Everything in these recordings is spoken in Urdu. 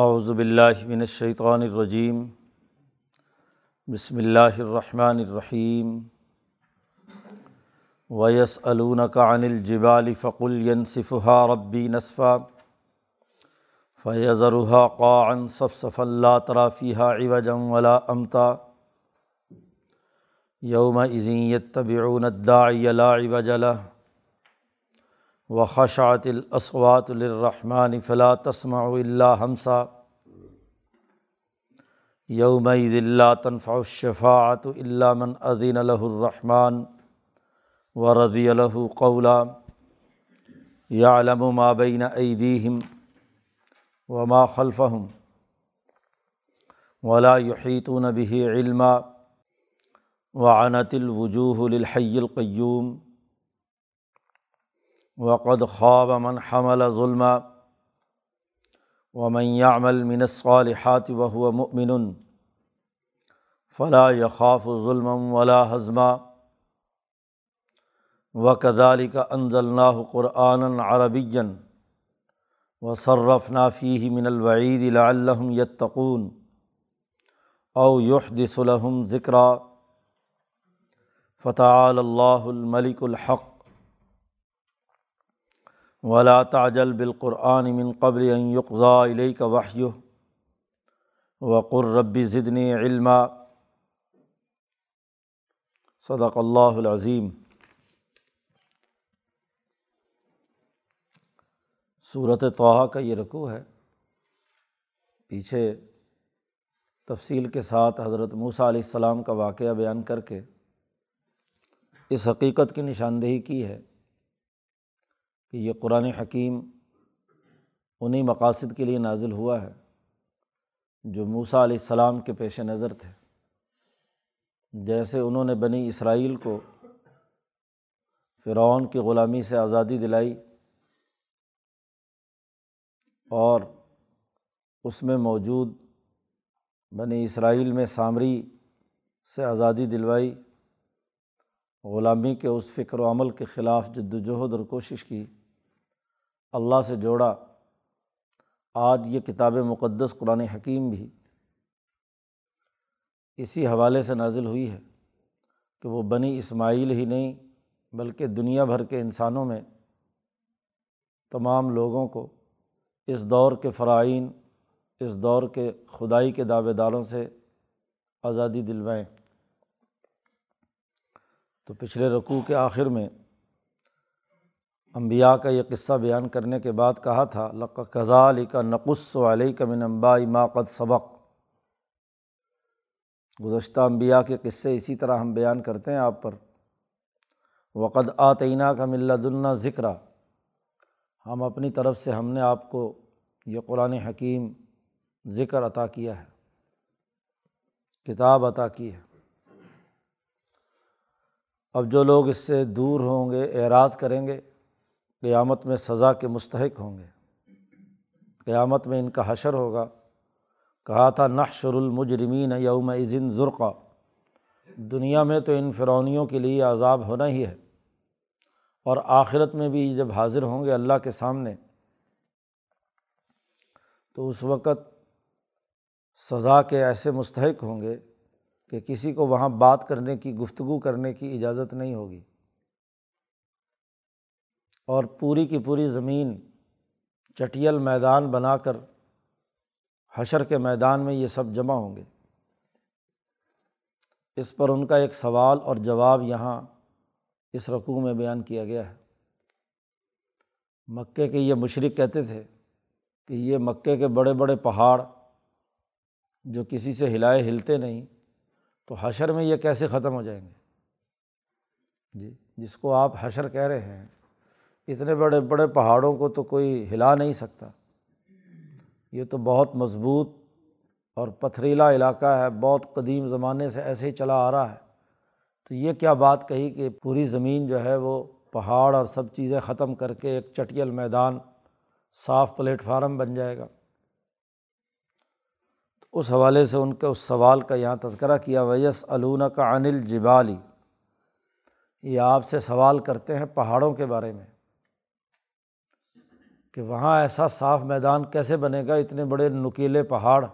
اعوذ باللہ من الشیطان الرجیم بسم اللہ الرحمن الرحیم ویس عن الجبال فقل ينصفها ربی نصفا فیضرها قاعا صفصفا لا ترى فيها عوجا ولا امتا یومئذ یتبعون الداعی لا عوج له و وخشعت الاصوات للرحمن فلا تسمع الا همسا. یومئذ لا تنفع الشفاعة الا من اذن له الرحمن ورضی له قولا. يعلم ما بين ایدیہم وما خلفهم ولا يحيطون به علما. وعنت الوجوہ للحی القیوم وقد خواب من حمل ظلم ومن يعمل من الصالحات وهو مؤمن فلا يخاف ظلما ولا حزما وكذلك انزلناه قرآنا عربيا وصرفنا فيه من الوعيد لعلهم يتقون او يحدث لهم ذكرًا فتح اللہ الملک الحق ولا تاجل بالقرآن من قبل یقضا علیہ وحی وقر ربی ضدنی علما. صدق اللہ العظیم صورت توحہ کا یہ رقو ہے۔ پیچھے تفصیل کے ساتھ حضرت موسیٰ علیہ السلام کا واقعہ بیان کر کے اس حقیقت کی نشاندہی کی ہے۔ کہ یہ قرآن حکیم انہیں مقاصد کے لیے نازل ہوا ہے جو موسیٰ علیہ السلام کے پیش نظر تھے۔ جیسے انہوں نے بنی اسرائیل کو فرعون کی غلامی سے آزادی دلائی اور اس میں موجود بنی اسرائیل میں سامری سے آزادی دلوائی، غلامی کے اس فکر و عمل کے خلاف جد وجہد اور کوشش کی۔ اللہ سے جوڑا۔ آج یہ کتاب مقدس قرآن حکیم بھی اسی حوالے سے نازل ہوئی ہے کہ وہ بنی اسماعیل ہی نہیں بلکہ دنیا بھر کے انسانوں میں تمام لوگوں کو اس دور کے فرائین، اس دور کے خدائی کے دعوے داروں سے آزادی دلوائیں۔ تو پچھلے رقوع کے آخر میں امبیا کا یہ قصہ بیان کرنے کے بعد کہا تھا لق قضا علی کا نقص و علیہ کا من ماقد سبق۔ گزشتہ امبیا کے قصے اسی طرح ہم بیان کرتے ہیں آپ پر۔ وقد آتینہ کا ملد اللہ ذکر ہم اپنی طرف سے ہم نے آپ کو یہ قرآن حکیم ذکر عطا کیا ہے، کتاب عطا کی ہے۔ اب جو لوگ اس سے دور ہوں گے، اعراض کریں گے قیامت میں سزا کے مستحق ہوں گے۔ قیامت میں ان کا حشر ہوگا۔ کہا تھا، نحشر المجرمین یوم عظن ذرقہ دنیا میں تو ان فرونیوں کے لیے عذاب ہونا ہی ہے۔ اور آخرت میں بھی جب حاضر ہوں گے اللہ کے سامنے، تو اس وقت سزا کے ایسے مستحق ہوں گے کہ کسی کو وہاں بات کرنے کی، گفتگو کرنے کی اجازت نہیں ہوگی۔ اور پوری کی پوری زمین چٹیل میدان بنا کر حشر کے میدان میں یہ سب جمع ہوں گے۔ اس پر ان کا ایک سوال اور جواب یہاں اس رقوع میں بیان کیا گیا ہے۔ مکے کے یہ مشرق کہتے تھے کہ یہ مکے کے بڑے بڑے پہاڑ جو کسی سے ہلائے ہلتے نہیں، تو حشر میں یہ کیسے ختم ہو جائیں گے؟ جی جس کو آپ حشر کہہ رہے ہیں اتنے بڑے بڑے پہاڑوں کو تو کوئی ہلا نہیں سکتا۔ یہ تو بہت مضبوط اور پتھریلا علاقہ ہے، بہت قدیم زمانے سے ایسے ہی چلا آ رہا ہے۔ تو یہ کیا بات کہی کہ پوری زمین جو ہے وہ پہاڑ اور سب چیزیں ختم کر کے ایک چٹیل میدان، صاف پلیٹ فارم بن جائے گا۔ تو اس حوالے سے ان کے اس سوال کا یہاں تذکرہ کیا ویس علون کا انل جبالی یہ آپ سے سوال کرتے ہیں پہاڑوں کے بارے میں۔ کہ وہاں ایسا صاف میدان کیسے بنے گا؟ اتنے بڑے نکیلے پہاڑ،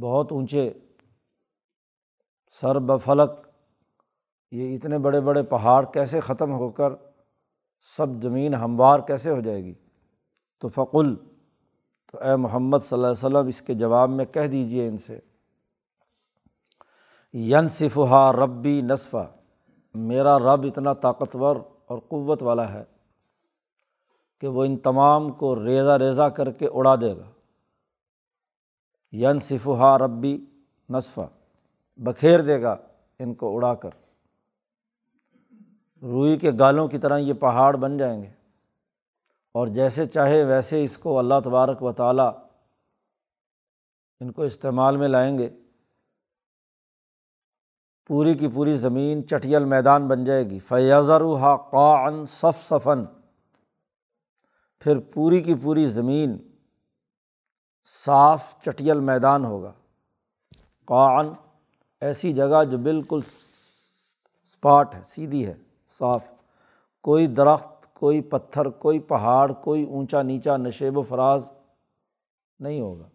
بہت اونچے سر بفلک، یہ اتنے بڑے بڑے پہاڑ کیسے ختم ہو کر سب زمین ہموار کیسے ہو جائے گی؟ تو فقل، تو اے محمد صلی اللہ علیہ وسلم، اس کے جواب میں کہہ دیجیے ان سے ین صفحہ ربی نصفہ میرا رب اتنا طاقتور اور قوت والا ہے۔ کہ وہ ان تمام کو ریزہ ریزہ کر کے اڑا دے گا۔ ین صفحہ ربی نصفہ بکھیر دے گا ان کو اڑا کر۔ روئی کے گالوں کی طرح یہ پہاڑ بن جائیں گے۔ اور جیسے چاہے ویسے اس کو اللہ تبارک و تعالیٰ ان کو استعمال میں لائیں گے۔ پوری کی پوری زمین چٹیل میدان بن جائے گی۔ فیضرا قان صف صفن پھر پوری کی پوری زمین صاف چٹیل میدان ہوگا۔ قان ایسی جگہ جو بالکل اسپاٹ ہے، سیدھی ہے، صاف۔ کوئی درخت، کوئی پتھر، کوئی پہاڑ، کوئی اونچا نیچا نشیب و فراز نہیں ہوگا۔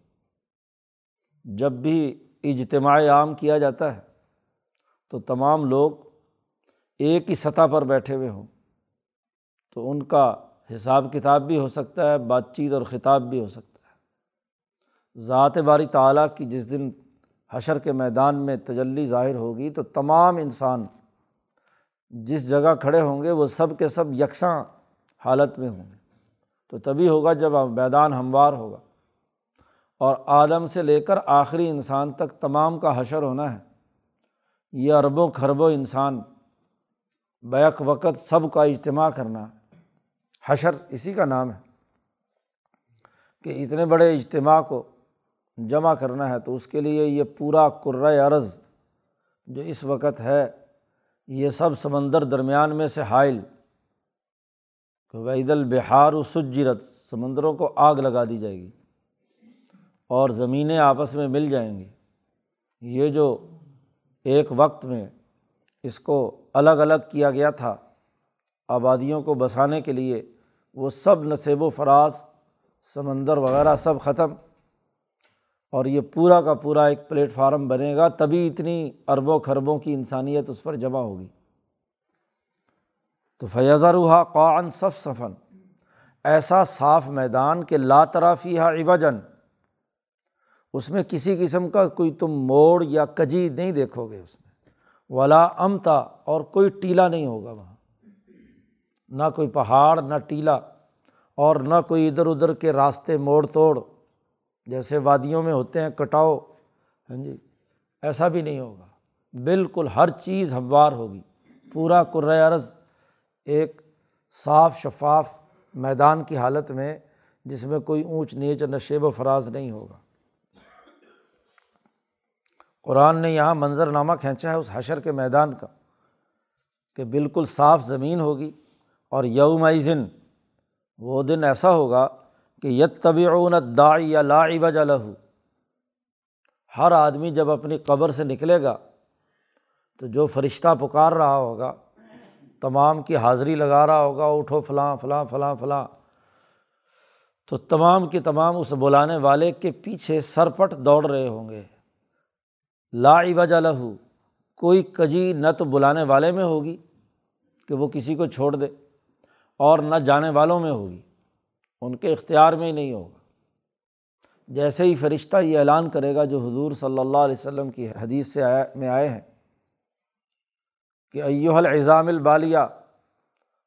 جب بھی اجتماع عام کیا جاتا ہے تو تمام لوگ ایک ہی سطح پر بیٹھے ہوئے ہوں۔ تو ان کا حساب کتاب بھی ہو سکتا ہے، بات چیت اور خطاب بھی ہو سکتا ہے۔ ذات باری تعلیٰ کی جس دن حشر کے میدان میں تجلی ظاہر ہوگی تو تمام انسان جس جگہ کھڑے ہوں گے وہ سب کے سب یکساں حالت میں ہوں گے۔ تو تبھی ہوگا جب میدان ہموار ہوگا۔ اور آدم سے لے کر آخری انسان تک تمام کا حشر ہونا ہے۔ یہ اربوں کھربوں انسان بیک وقت سب کا اجتماع کرنا ہے۔ حشر اسی کا نام ہے کہ اتنے بڑے اجتماع کو جمع کرنا ہے تو اس کے لیے یہ پورا عرض جو اس وقت ہے، یہ سب سمندر درمیان میں سے حائل، کہ وعید البہار و سجرت، سمندروں کو آگ لگا دی جائے گی اور زمینیں آپس میں مل جائیں گی۔ یہ جو ایک وقت میں اس کو الگ الگ کیا گیا تھا آبادیوں کو بسانے کے لیے وہ سب نصیب و فراز، سمندر وغیرہ سب ختم۔ اور یہ پورا کا پورا ایک پلیٹ فارم بنے گا، تبھی اتنی اربوں خربوں کی انسانیت اس پر جمع ہوگی۔ تو فیض روحا قان صف صفن ایسا صاف میدان کہ لا ترافی ہا عوجن اس میں کسی قسم کا کوئی تم موڑ یا کجی نہیں دیکھو گے اس میں۔ ولا امتا اور کوئی ٹیلا نہیں ہوگا وہاں۔ نہ کوئی پہاڑ، نہ ٹیلا اور نہ کوئی ادھر ادھر کے راستے موڑ توڑ جیسے وادیوں میں ہوتے ہیں، کٹاؤ۔ ہاں جی ایسا بھی نہیں ہوگا۔ بالکل ہر چیز ہموار ہوگی۔ پورا عرض ایک صاف شفاف میدان کی حالت میں جس میں کوئی اونچ، نیچ نشیب و فراز نہیں ہوگا۔ قرآن نے یہاں منظر نامہ کھینچا ہے اس حشر کے میدان کا کہ بالکل صاف زمین ہوگی۔ اور یوم وہ دن ایسا ہوگا کہ یت طبی دا یا لا وجہ لہو ہر آدمی جب اپنی قبر سے نکلے گا تو جو فرشتہ پکار رہا ہوگا، تمام کی حاضری لگا رہا ہوگا، اٹھو فلاں فلاں فلاں فلاں۔ تو تمام کے تمام اس بلانے والے کے پیچھے سرپٹ دوڑ رہے ہوں گے۔ لا وجہ لہو کوئی کجی نہ تو بلانے والے میں ہوگی کہ وہ کسی کو چھوڑ دے۔ اور نہ جانے والوں میں ہوگی، ان کے اختیار میں ہی نہیں ہوگا۔ جیسے ہی فرشتہ یہ اعلان کرے گا جو حضور صلی اللہ علیہ وسلم کی حدیث سے آیا، میں آئے ہیں کہ ایو الزام البالیہ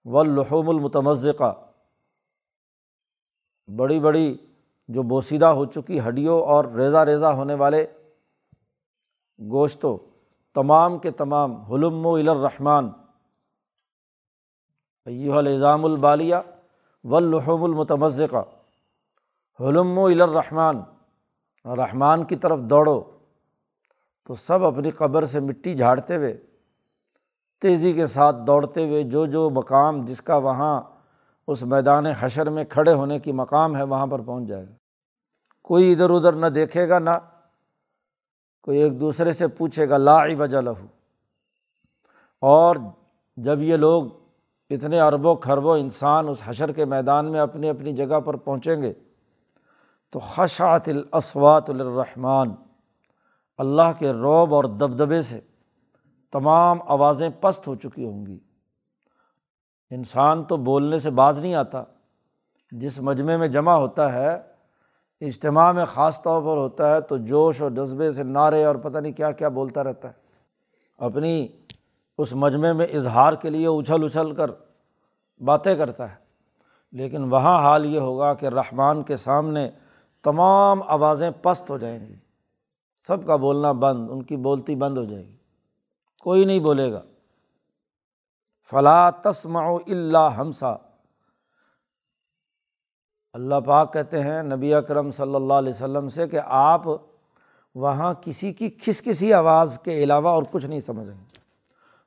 و لحوم المتمزقہ، بڑی بڑی جو بوسیدہ ہو چکی ہڈیوں اور ریزہ ریزہ ہونے والے گوشتوں، تمام کے تمام، حلم و الرحمٰن ایو الزام البالیہ ولحم المتمزقہ۔ حلم و الرحمٰن، رحمان کی طرف دوڑو۔ تو سب اپنی قبر سے مٹی جھاڑتے ہوئے، تیزی کے ساتھ دوڑتے ہوئے جو جو مقام جس کا وہاں اس میدان حشر میں کھڑے ہونے کی مقام ہے، وہاں پر پہنچ جائے۔ گا کوئی ادھر ادھر نہ دیکھے گا، نہ کوئی ایک دوسرے سے پوچھے گا، لا وجہ لہو۔ اور جب یہ لوگ اتنے اربوں خربوں انسان اس حشر کے میدان میں اپنی اپنی جگہ پر پہنچیں گے۔ تو خشاط الاسوات الرحمٰن اللہ کے روب اور دبدبے سے تمام آوازیں پست ہو چکی ہوں گی۔ انسان تو بولنے سے باز نہیں آتا، جس مجمعے میں جمع ہوتا ہے، اجتماع میں خاص طور پر ہوتا ہے، تو جوش اور جذبے سے نعرے اور پتہ نہیں کیا کیا بولتا رہتا ہے۔ اپنی اس مجمعے میں اظہار کے لیے اچھل اچھل کر باتیں کرتا ہے۔ لیکن وہاں حال یہ ہوگا کہ رحمان کے سامنے تمام آوازیں پست ہو جائیں گی۔ سب کا بولنا بند، ان کی بولتی بند ہو جائے گی۔ کوئی نہیں بولے گا۔ فلاں تسمع اللہ ہمسا اللہ پاک کہتے ہیں نبی اکرم صلی اللہ علیہ وسلم سے کہ آپ وہاں کسی کی کھس کسی آواز کے علاوہ اور کچھ نہیں سمجھیں گے۔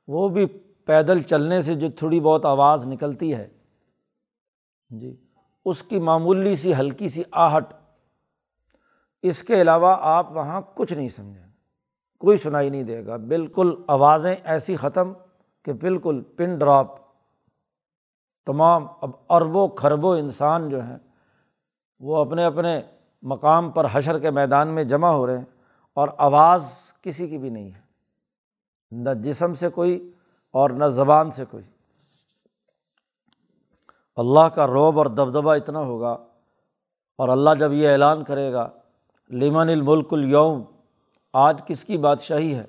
وہ بھی پیدل چلنے سے جو تھوڑی بہت آواز نکلتی ہے جی اس کی معمولی سی، ہلکی سی آہٹ۔ اس کے علاوہ آپ وہاں کچھ نہیں سمجھیں، کوئی سنائی نہیں دے گا۔ بالکل آوازیں ایسی ختم کہ بالکل پن ڈراپ۔ تمام اب اربوں خربوں انسان جو ہیں، وہ اپنے اپنے مقام پر حشر کے میدان میں جمع ہو رہے ہیں اور آواز کسی کی بھی نہیں ہے۔ نہ جسم سے کوئی اور نہ زبان سے کوئی۔ اللہ کا روب اور دبدبہ اتنا ہوگا اور اللہ جب یہ اعلان کرے گا، لمن الملک الوم آج کس کی بادشاہی ہے؟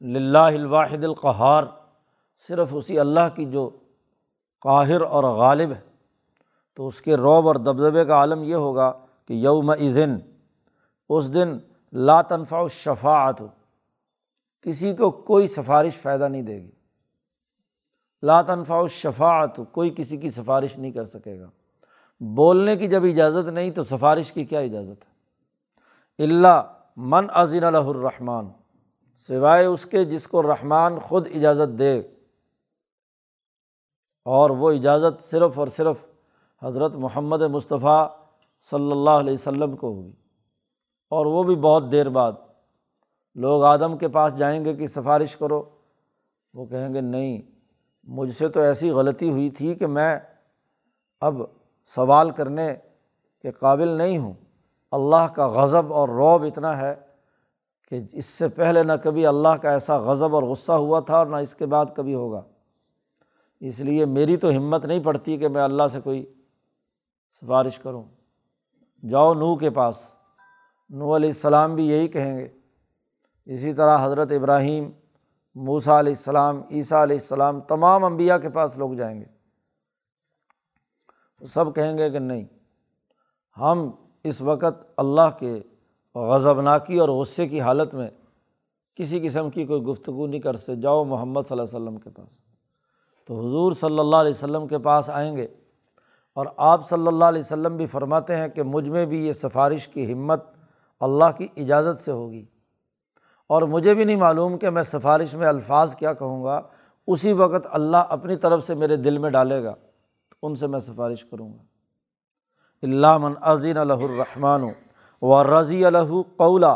للہ الواحد القہار، صرف اسی اللہ کی جو قاہر اور غالب ہے۔ تو اس کے روب اور دبدبے کا عالم یہ ہوگا کہ یوم عظن اس دن لا تنفع الشفاعت کسی کو کوئی سفارش فائدہ نہیں دے گی۔ لا تنفع الشفاعت، کوئی کسی کی سفارش نہیں کر سکے گا۔ بولنے کی جب اجازت نہیں تو سفارش کی کیا اجازت ہے؟ اللہ من عظین الرحمٰن، سوائے اس کے جس کو رحمان خود اجازت دے۔ اور وہ اجازت صرف اور صرف حضرت محمد مصطفیٰ صلی اللہ علیہ وسلم کو ہوئی اور وہ بھی بہت دیر بعد۔ لوگ آدم کے پاس جائیں گے کہ سفارش کرو؟ وہ کہیں گے نہیں، مجھ سے تو ایسی غلطی ہوئی تھی کہ میں اب سوال کرنے کے قابل نہیں ہوں۔ اللہ کا غضب اور روب اتنا ہے کہ اس سے پہلے نہ کبھی اللہ کا ایسا غضب اور غصہ ہوا تھا اور نہ اس کے بعد کبھی ہوگا۔ اس لیے میری تو ہمت نہیں پڑتی کہ میں اللہ سے کوئی سفارش کروں۔ جاؤ نو کے پاس۔ نو علیہ السلام بھی یہی کہیں گے۔ اسی طرح حضرت ابراہیم موسا علیہ السلام، عیسیٰ علیہ السلام، تمام انبیاء کے پاس لوگ جائیں گے۔ سب کہیں گے کہ نہیں، ہم اس وقت اللہ کے غضب ناکی اور غصے کی حالت میں کسی قسم کی کوئی گفتگو نہیں کر سکتے۔ جاؤ محمد صلی اللہ علیہ وسلم کے پاس۔ تو حضور صلی اللہ علیہ وسلم کے پاس آئیں گے اور آپ صلی اللہ علیہ وسلم بھی فرماتے ہیں کہ مجھ میں بھی یہ سفارش کی ہمت اللہ کی اجازت سے ہوگی۔ اور مجھے بھی نہیں معلوم کہ میں سفارش میں الفاظ کیا کہوں گا، اسی وقت اللہ اپنی طرف سے میرے دل میں ڈالے گا تو ان سے میں سفارش کروں گا۔ من عظین الہ الرحمٰن و رضی الہ قولا۔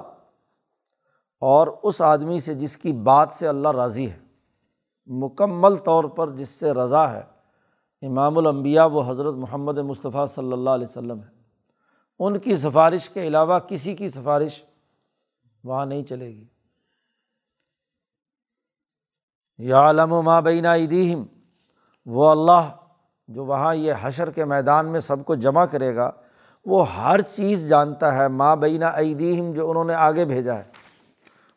اور اس آدمی سے جس کی بات سے اللہ راضی ہے۔ مکمل طور پر جس سے رضا ہے۔ امام الانبیاء وہ حضرت محمد مصطفیٰ صلی اللہ علیہ وسلم ہے ان کی سفارش کے علاوہ کسی کی سفارش وہاں نہیں چلے گی۔ یا علم و ماں بینا عیدیم وہ اللہ جو وہاں یہ حشر کے میدان میں سب کو جمع کرے گا، وہ ہر چیز جانتا ہے ماں عیدیم جو انہوں نے آگے بھیجا ہے۔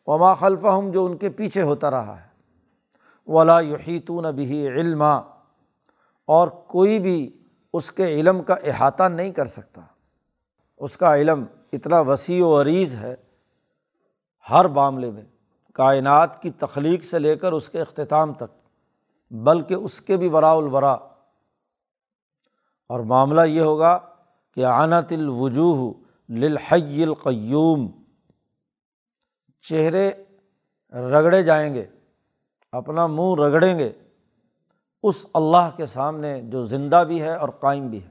وما خلف ہم جو ان کے پیچھے ہوتا رہا ہے۔ ولا یحیطون بھی علما۔ اور کوئی بھی اس کے علم کا احاطہ نہیں کر سکتا۔ اس کا علم اتنا وسیع و عریض ہے ہر معاملے میں۔ کائنات کی تخلیق سے لے کر اس کے اختتام تک، بلکہ اس کے بھی ورا الورا اور معاملہ یہ ہوگا کہ عنت الوجوہ للحی القیوم۔ چہرے رگڑے جائیں گے، اپنا منہ رگڑیں گے۔ اس اللہ کے سامنے جو زندہ بھی ہے اور قائم بھی ہے۔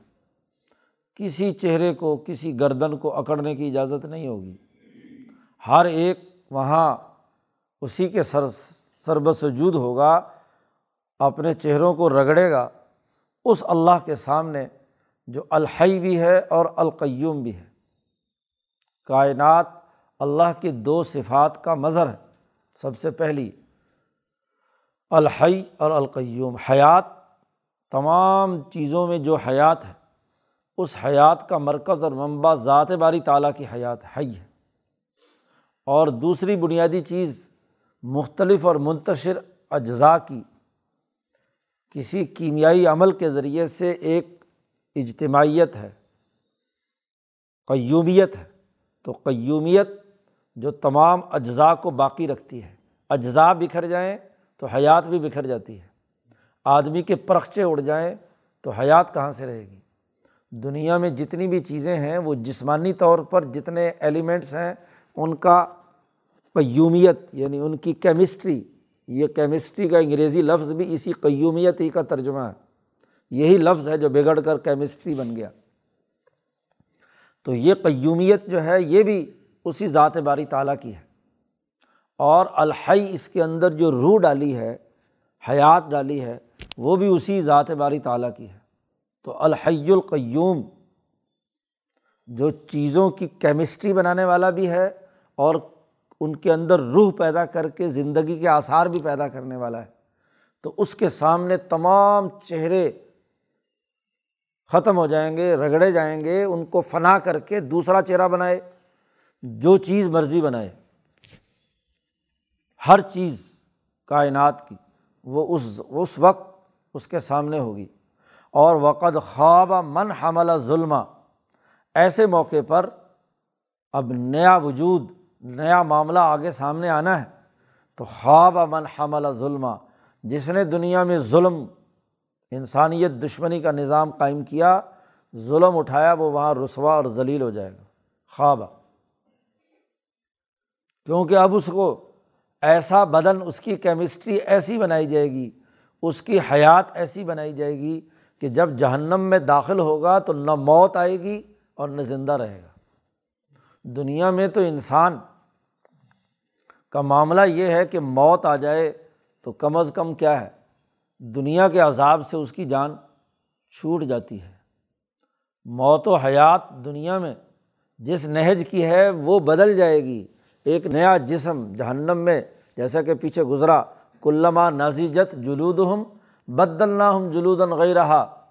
کسی چہرے کو، کسی گردن کو اکڑنے کی اجازت نہیں ہوگی۔ ہر ایک وہاں اسی کے سر سربس وجود ہوگا، اپنے چہروں کو رگڑے گا۔ اس اللہ کے سامنے جو الحی بھی ہے اور القیوم بھی ہے۔ کائنات اللہ کی دو صفات کا مظہر ہے۔ سب سے پہلی الحی اور القیوم، حیات۔ تمام چیزوں میں جو حیات ہے، اس حیات کا مرکز اور منبع ذات باری تعالیٰ کی حیات، حی ہے۔ اور دوسری بنیادی چیز مختلف اور منتشر اجزاء کی، کسی کیمیائی عمل کے ذریعے سے ایک اجتماعیت ہے، قیومیت ہے۔ تو قیومیت جو تمام اجزاء کو باقی رکھتی ہے۔ اجزاء بکھر جائیں تو حیات بھی بکھر جاتی ہے۔ آدمی کے پرخچے اڑ جائیں تو حیات کہاں سے رہے گی؟ دنیا میں جتنی بھی چیزیں ہیں وہ جسمانی طور پر جتنے ایلیمنٹس ہیں، ان کا قیومیت یعنی ان کی کیمسٹری یہ کیمسٹری کا انگریزی لفظ بھی اسی قیومیت ہی کا ترجمہ ہے۔ یہی لفظ ہے جو بگڑ کر کیمسٹری بن گیا۔ تو یہ قیومیت جو ہے، یہ بھی اسی ذات باری تعالیٰ کی ہے۔ اور الحی اس کے اندر جو روح ڈالی ہے، حیات ڈالی ہے، وہ بھی اسی ذات باری تعالیٰ کی ہے۔ تو الحی القیوم، جو چیزوں کی کیمسٹری بنانے والا بھی ہے اور ان کے اندر روح پیدا کر کے زندگی کے آثار بھی پیدا کرنے والا ہے۔ تو اس کے سامنے تمام چہرے ختم ہو جائیں گے، رگڑے جائیں گے، ان کو فنا کر کے دوسرا چہرہ بنائے، جو چیز مرضی بنائے۔ ہر چیز کائنات کی، وہ اس اس وقت اس کے سامنے ہوگی۔ اور وقت خواب من حملہ ظلم ایسے موقع پر اب نیا وجود نیا معاملہ آگے سامنے آنا ہے، تو خواب من حمل ظلم جس نے دنیا میں ظلم، انسانیت دشمنی کا نظام قائم کیا، ظلم اٹھایا، وہ وہاں رسوا اور ذلیل ہو جائے گا۔ خواب۔ کیونکہ اب اس کو ایسا بدن، اس کی کیمسٹری ایسی بنائی جائے گی، اس کی حیات ایسی بنائی جائے گی کہ جب جہنم میں داخل ہوگا تو نہ موت آئے گی اور نہ زندہ رہے گا۔ دنیا میں تو انسان کا معاملہ یہ ہے کہ موت آ جائے تو کم از کم کیا ہے؟ دنیا کے عذاب سے اس کی جان چھوٹ جاتی ہے۔ موت و حیات دنیا میں جس نہج کی ہے وہ بدل جائے گی۔ ایک نیا جسم جہنم میں جیسا کہ پیچھے گزرا۔ کلّما نازی جت جلود ہم بدل ہم جلودن غیر رہا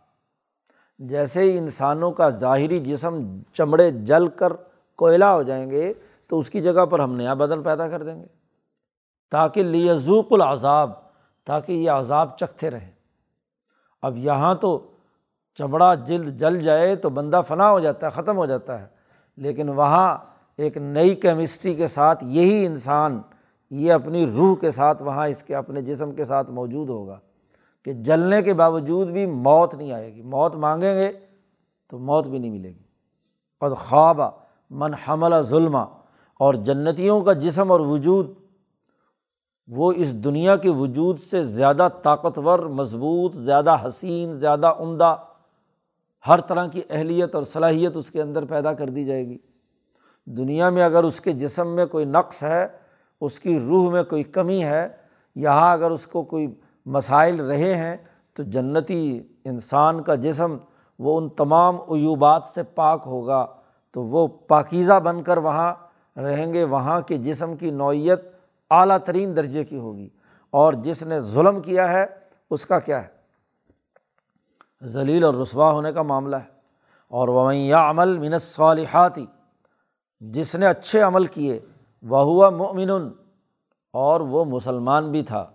جیسے ہی انسانوں کا ظاہری جسم چمڑے جل کر کوئلہ ہو جائیں گے تو اس کی جگہ پر ہم نیا بدن پیدا کر دیں گے۔ تاکہ لیزوق العذاب، تاکہ یہ عذاب چکھتے رہیں۔ اب یہاں تو چمڑا جلد جل جائے تو بندہ فنا ہو جاتا ہے، ختم ہو جاتا ہے۔ لیکن وہاں ایک نئی کیمسٹری کے ساتھ یہی انسان، یہ اپنی روح کے ساتھ وہاں اس کے اپنے جسم کے ساتھ موجود ہوگا کہ جلنے کے باوجود بھی موت نہیں آئے گی۔ موت مانگیں گے تو موت بھی نہیں ملے گی۔ قد خواب من حملہ ظلم اور جنتیوں کا جسم اور وجود، وہ اس دنیا کے وجود سے زیادہ طاقتور، مضبوط، زیادہ حسین، زیادہ عمدہ، ہر طرح کی اہلیت اور صلاحیت اس کے اندر پیدا کر دی جائے گی۔ دنیا میں اگر اس کے جسم میں کوئی نقص ہے، اس کی روح میں کوئی کمی ہے، یہاں اگر اس کو کوئی مسائل رہے ہیں، تو جنتی انسان کا جسم وہ ان تمام عیوبات سے پاک ہوگا۔ تو وہ پاکیزہ بن کر وہاں رہیں گے، وہاں کے جسم کی نوعیت اعلیٰ ترین درجے کی ہوگی۔ اور جس نے ظلم کیا ہے، اس کا کیا ہے؟ ذلیل اور رسوا ہونے کا معاملہ ہے۔ اور ومیا عمل من صالحاتی جس نے اچھے عمل کیے وہ ہوا مومن اور وہ مسلمان بھی تھا۔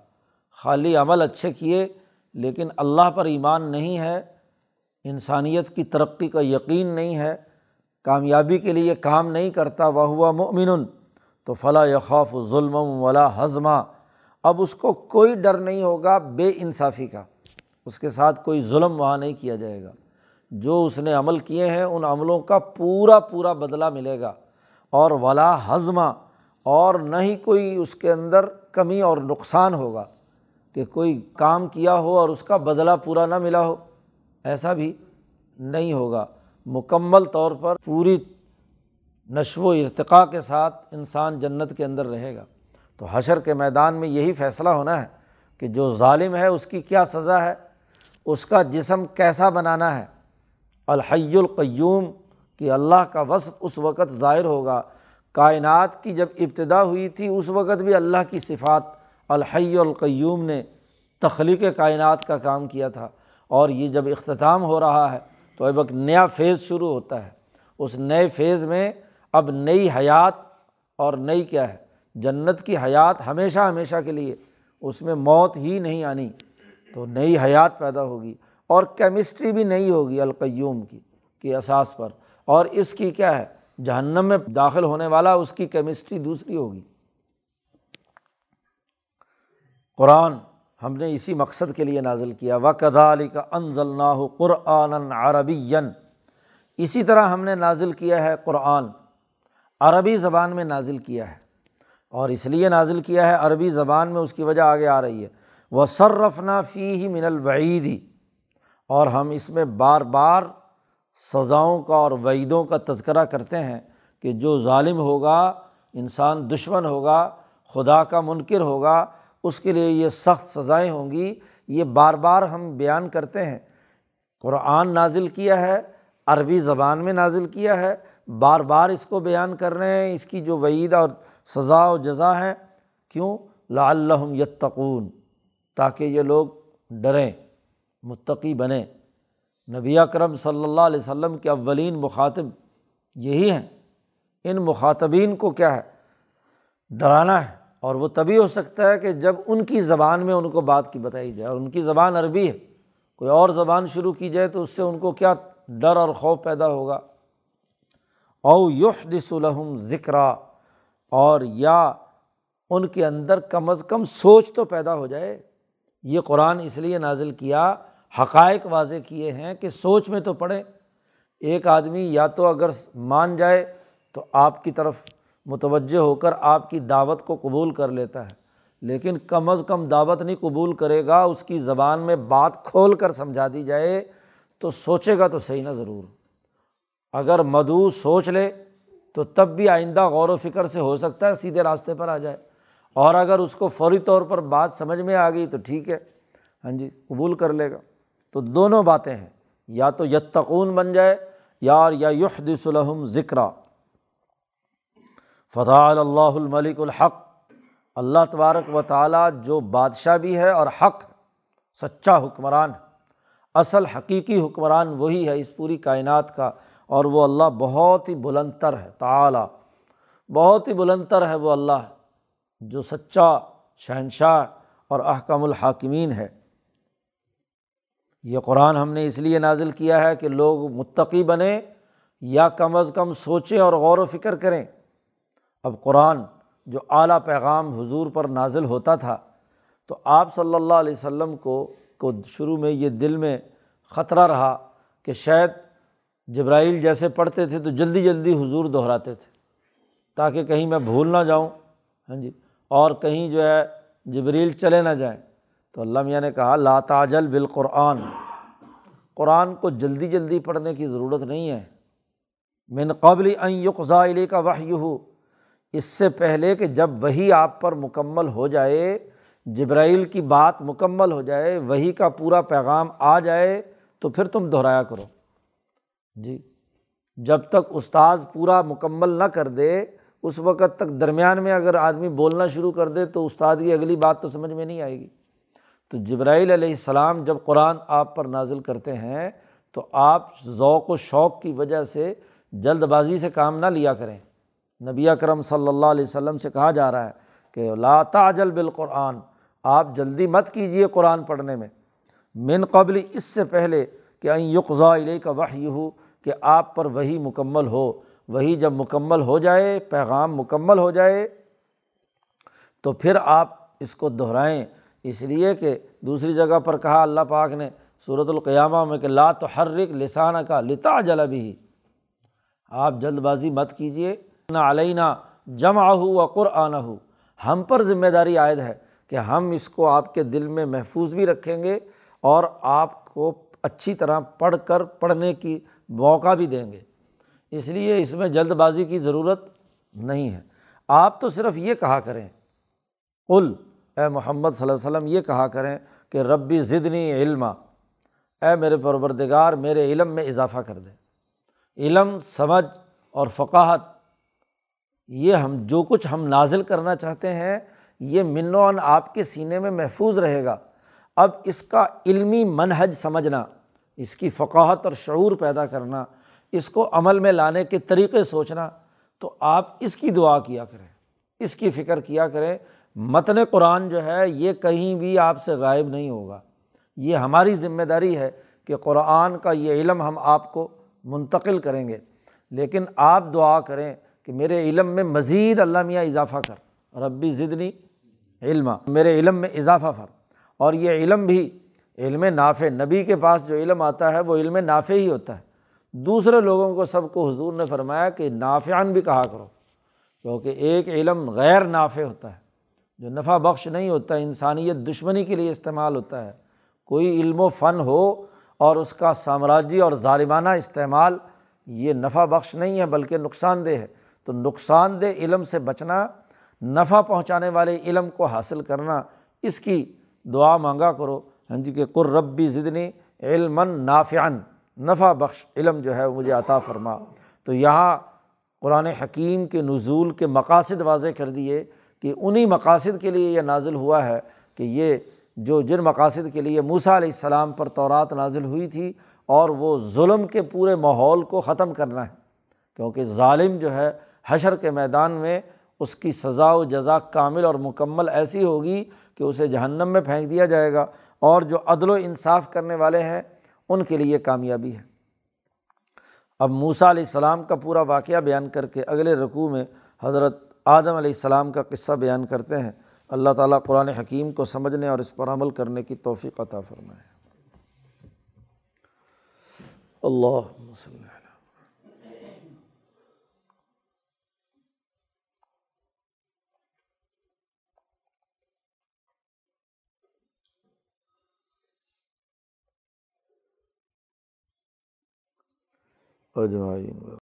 خالی عمل اچھے کیے، لیکن اللہ پر ایمان نہیں ہے، انسانیت کی ترقی کا یقین نہیں ہے۔ کامیابی کے لیے کام نہیں کرتا وہ ہوا مومن تو فلاں یخوف ظلم ولا ہضمہ اب اس کو کوئی ڈر نہیں ہوگا بے انصافی کا، اس کے ساتھ کوئی ظلم وہاں نہیں کیا جائے گا۔ جو اس نے عمل کیے ہیں، ان عملوں کا پورا پورا بدلہ ملے گا۔ اور ولا ہضمہ اور نہ ہی کوئی اس کے اندر کمی اور نقصان ہوگا کہ کوئی کام کیا ہو اور اس کا بدلہ پورا نہ ملا ہو۔ ایسا بھی نہیں ہوگا۔ مکمل طور پر پوری نشو و ارتقاء کے ساتھ انسان جنت کے اندر رہے گا۔ تو حشر کے میدان میں یہی فیصلہ ہونا ہے کہ جو ظالم ہے اس کی کیا سزا ہے؟ اس کا جسم کیسا بنانا ہے؟ الحی القیوم، کہ اللہ کا وصف اس وقت ظاہر ہوگا۔ کائنات کی جب ابتدا ہوئی تھی، اس وقت بھی اللہ کی صفات الحی القیوم نے تخلیق کائنات کا کام کیا تھا۔ اور یہ جب اختتام ہو رہا ہے تو اب ایک نیا فیز شروع ہوتا ہے۔ اس نئے فیز میں اب نئی حیات اور نئی کیا ہے؟ جنت کی حیات ہمیشہ ہمیشہ کے لیے، اس میں موت ہی نہیں آنی تو نئی حیات پیدا ہوگی اور کیمسٹری بھی نئی ہوگی القیوم کی کے اساس پر۔ اور اس کی کیا ہے؟ جہنم میں داخل ہونے والا اس کی کیمسٹری دوسری ہوگی۔ قرآن ہم نے اسی مقصد کے لیے نازل کیا و کدا علی کا انضل قرآن عربی اسی طرح ہم نے نازل کیا ہے قرآن، عربی زبان میں نازل کیا ہے۔ اور اس لیے نازل کیا ہے عربی زبان میں اس کی وجہ آگے آ رہی ہے۔ وہ صرفنا فی ہی من الوعیدی اور ہم اس میں بار بار سزاؤں کا اور وعیدوں کا تذکرہ کرتے ہیں کہ جو ظالم ہوگا، انسان دشمن ہوگا، خدا کا منکر ہوگا اس کے لیے یہ سخت سزائیں ہوں گی۔ یہ بار بار ہم بیان کرتے ہیں۔ قرآن نازل کیا ہے، عربی زبان میں نازل کیا ہے۔ بار بار اس کو بیان کر رہے ہیں۔ اس کی جو وعید اور سزا و جزا ہے کیوں؟ لا الحم یتقون، تاکہ یہ لوگ ڈریں، متقی بنیں۔ نبی کرم صلی اللہ علیہ وسلم کے اولین مخاطب یہی ہیں۔ ان مخاطبین کو کیا ہے؟ ڈرانا ہے۔ اور وہ تبھی ہو سکتا ہے کہ جب ان کی زبان میں ان کو بات کی بتائی جائے اور ان کی زبان عربی ہے، کوئی اور زبان شروع کی جائے تو اس سے ان کو کیا ڈر اور خوف پیدا ہوگا؟ او یحدث الحم ذکر اور یا ان کے اندر کم از کم سوچ تو پیدا ہو جائے۔ یہ قرآن اس لیے نازل کیا، حقائق واضح کیے ہیں کہ سوچ میں تو پڑھے ایک آدمی یا تو اگر مان جائے تو آپ کی طرف متوجہ ہو کر آپ کی دعوت کو قبول کر لیتا ہے۔ لیکن کم از کم دعوت نہیں قبول کرے گا، اس کی زبان میں بات کھول کر سمجھا دی جائے تو سوچے گا تو صحیح نہ ضرور۔ اگر مدعو سوچ لے تو تب بھی آئندہ غور و فکر سے ہو سکتا ہے، سیدھے راستے پر آ جائے۔ اور اگر اس کو فوری طور پر بات سمجھ میں آ گئی تو ٹھیک ہے۔ ہاں جی قبول کر لے گا۔ تو دونوں باتیں ہیں۔ یا تو یتقون بن جائے یار یا یحدث الحم ذکر فتح اللہ الملک الحق۔ اللہ تبارک و تعالیٰ جو بادشاہ بھی ہے اور حق، سچا حکمران اصل حقیقی حکمران وہی ہے اس پوری کائنات کا، اور وہ اللہ بہت ہی بلندر ہے۔ تعلیٰ بہت ہی بلندر ہے وہ اللہ، جو سچا شہنشاہ اور احکم الحاکمین ہے۔ یہ قرآن ہم نے اس لیے نازل کیا ہے کہ لوگ متقی بنیں یا کم از کم سوچیں اور غور و فکر کریں۔ اب قرآن جو اعلیٰ پیغام حضور پر نازل ہوتا تھا، تو آپ صلی اللہ علیہ و سلم کو کو شروع میں یہ دل میں خطرہ رہا کہ شاید جبرائیل جیسے پڑھتے تھے تو جلدی جلدی حضور دہراتے تھے، تاکہ کہیں میں بھول نہ جاؤں۔ ہاں جی اور کہیں جو ہے جبریل چلے نہ جائیں۔ تو اللہ میاں نے کہا، لا تاجل بالقرآن۔ قرآن کو جلدی جلدی پڑھنے کی ضرورت نہیں ہے۔ من قبل یقضا علی کا وحی ہو اس سے پہلے کہ جب وہی آپ پر مکمل ہو جائے، جبرائیل کی بات مکمل ہو جائے، وہی کا پورا پیغام آ جائے، تو پھر تم دہرایا کرو۔ جی جب تک استاذ پورا مکمل نہ کر دے، اس وقت تک درمیان میں اگر آدمی بولنا شروع کر دے، تو استاد کی اگلی بات تو سمجھ میں نہیں آئے گی۔ تو جبرائیل علیہ السلام جب قرآن آپ پر نازل کرتے ہیں، تو آپ ذوق و شوق کی وجہ سے جلد بازی سے کام نہ لیا کریں۔ نبی اکرم صلی اللہ علیہ وسلم سے کہا جا رہا ہے کہ لا تعجل بالقرآن، آپ جلدی مت کیجیے قرآن پڑھنے میں۔ من قبل، اس سے پہلے کہ این یقضا علیہ کا وحی ہو کہ آپ پر وہی مکمل ہو۔ وہی جب مکمل ہو جائے، پیغام مکمل ہو جائے، تو پھر آپ اس کو دہرائیں۔ اس لیے کہ دوسری جگہ پر کہا اللہ پاک نے صورت القیامہ میں کہ لا تو ہر لسانہ کا لتا جلا بھی آپ جلد بازی مت کیجیے نہ علینہ جمع ہو و قرآن ہو ہم پر ذمہ داری عائد ہے کہ ہم اس کو آپ کے دل میں محفوظ بھی رکھیں گے اور آپ کو اچھی طرح پڑھ کر پڑھنے کی موقع بھی دیں گے۔ اس لیے اس میں جلد بازی کی ضرورت نہیں ہے۔ آپ تو صرف یہ کہا کریں۔ کل اے محمد صلی اللہ علیہ وسلم، یہ کہا کریں کہ ربی ضدنی علم اے میرے پروردگار، میرے علم میں اضافہ کر دے۔ علم، سمجھ اور فقاہت یہ ہم جو کچھ ہم نازل کرنا چاہتے ہیں، یہ منوعن آپ کے سینے میں محفوظ رہے گا۔ اب اس کا علمی منحج سمجھنا، اس کی فقاہت اور شعور پیدا کرنا، اس کو عمل میں لانے کے طریقے سوچنا، تو آپ اس کی دعا کیا کریں، اس کی فکر کیا کریں۔ متن قرآن جو ہے، یہ کہیں بھی آپ سے غائب نہیں ہوگا۔ یہ ہماری ذمہ داری ہے کہ قرآن کا یہ علم ہم آپ کو منتقل کریں گے۔ لیکن آپ دعا کریں کہ میرے علم میں مزید اللہ میاں اضافہ کر۔ ربی ضدنی علم میرے علم میں اضافہ فر۔ اور یہ علم بھی علم نافع، نبی کے پاس جو علم آتا ہے وہ علم نافع ہی ہوتا ہے۔ دوسرے لوگوں کو سب کو حضور نے فرمایا کہ نافعان بھی کہا کرو، کیونکہ ایک علم غیر نافع ہوتا ہے۔ جو نفع بخش نہیں ہوتا، انسانیت دشمنی کے لیے استعمال ہوتا ہے۔ کوئی علم و فن ہو اور اس کا سامراجی اور ظالمانہ استعمال، یہ نفع بخش نہیں ہے، بلکہ نقصان دہ ہے۔ تو نقصان دہ علم سے بچنا، نفع پہنچانے والے علم کو حاصل کرنا، اس کی دعا مانگا کرو۔ ہاں جی کہ قربی ضدنی علم نافعن نفع بخش، علم جو ہے مجھے عطا فرما۔ تو یہاں قرآن حکیم کے نزول کے مقاصد واضح کر دیے کہ انہیں مقاصد کے لیے یہ نازل ہوا ہے کہ یہ جو جن مقاصد کے لیے موسا علیہ السلام پر تورات نازل ہوئی تھی اور وہ ظلم کے پورے ماحول کو ختم کرنا ہے۔ کیونکہ ظالم جو ہے حشر کے میدان میں اس کی سزا و جزا کامل اور مکمل ایسی ہوگی کہ اسے جہنم میں پھینک دیا جائے گا اور جو عدل و انصاف کرنے والے ہیں، ان کے لیے کامیابی ہے۔ اب موسا علیہ السلام کا پورا واقعہ بیان کر کے اگلے رقوع میں حضرت آدم علیہ السلام کا قصہ بیان کرتے ہیں۔ اللہ تعالیٰ قرآن حکیم کو سمجھنے اور اس پر عمل کرنے کی توفیق عطا فرمائے۔ اللہ وسلم۔ اجمعین۔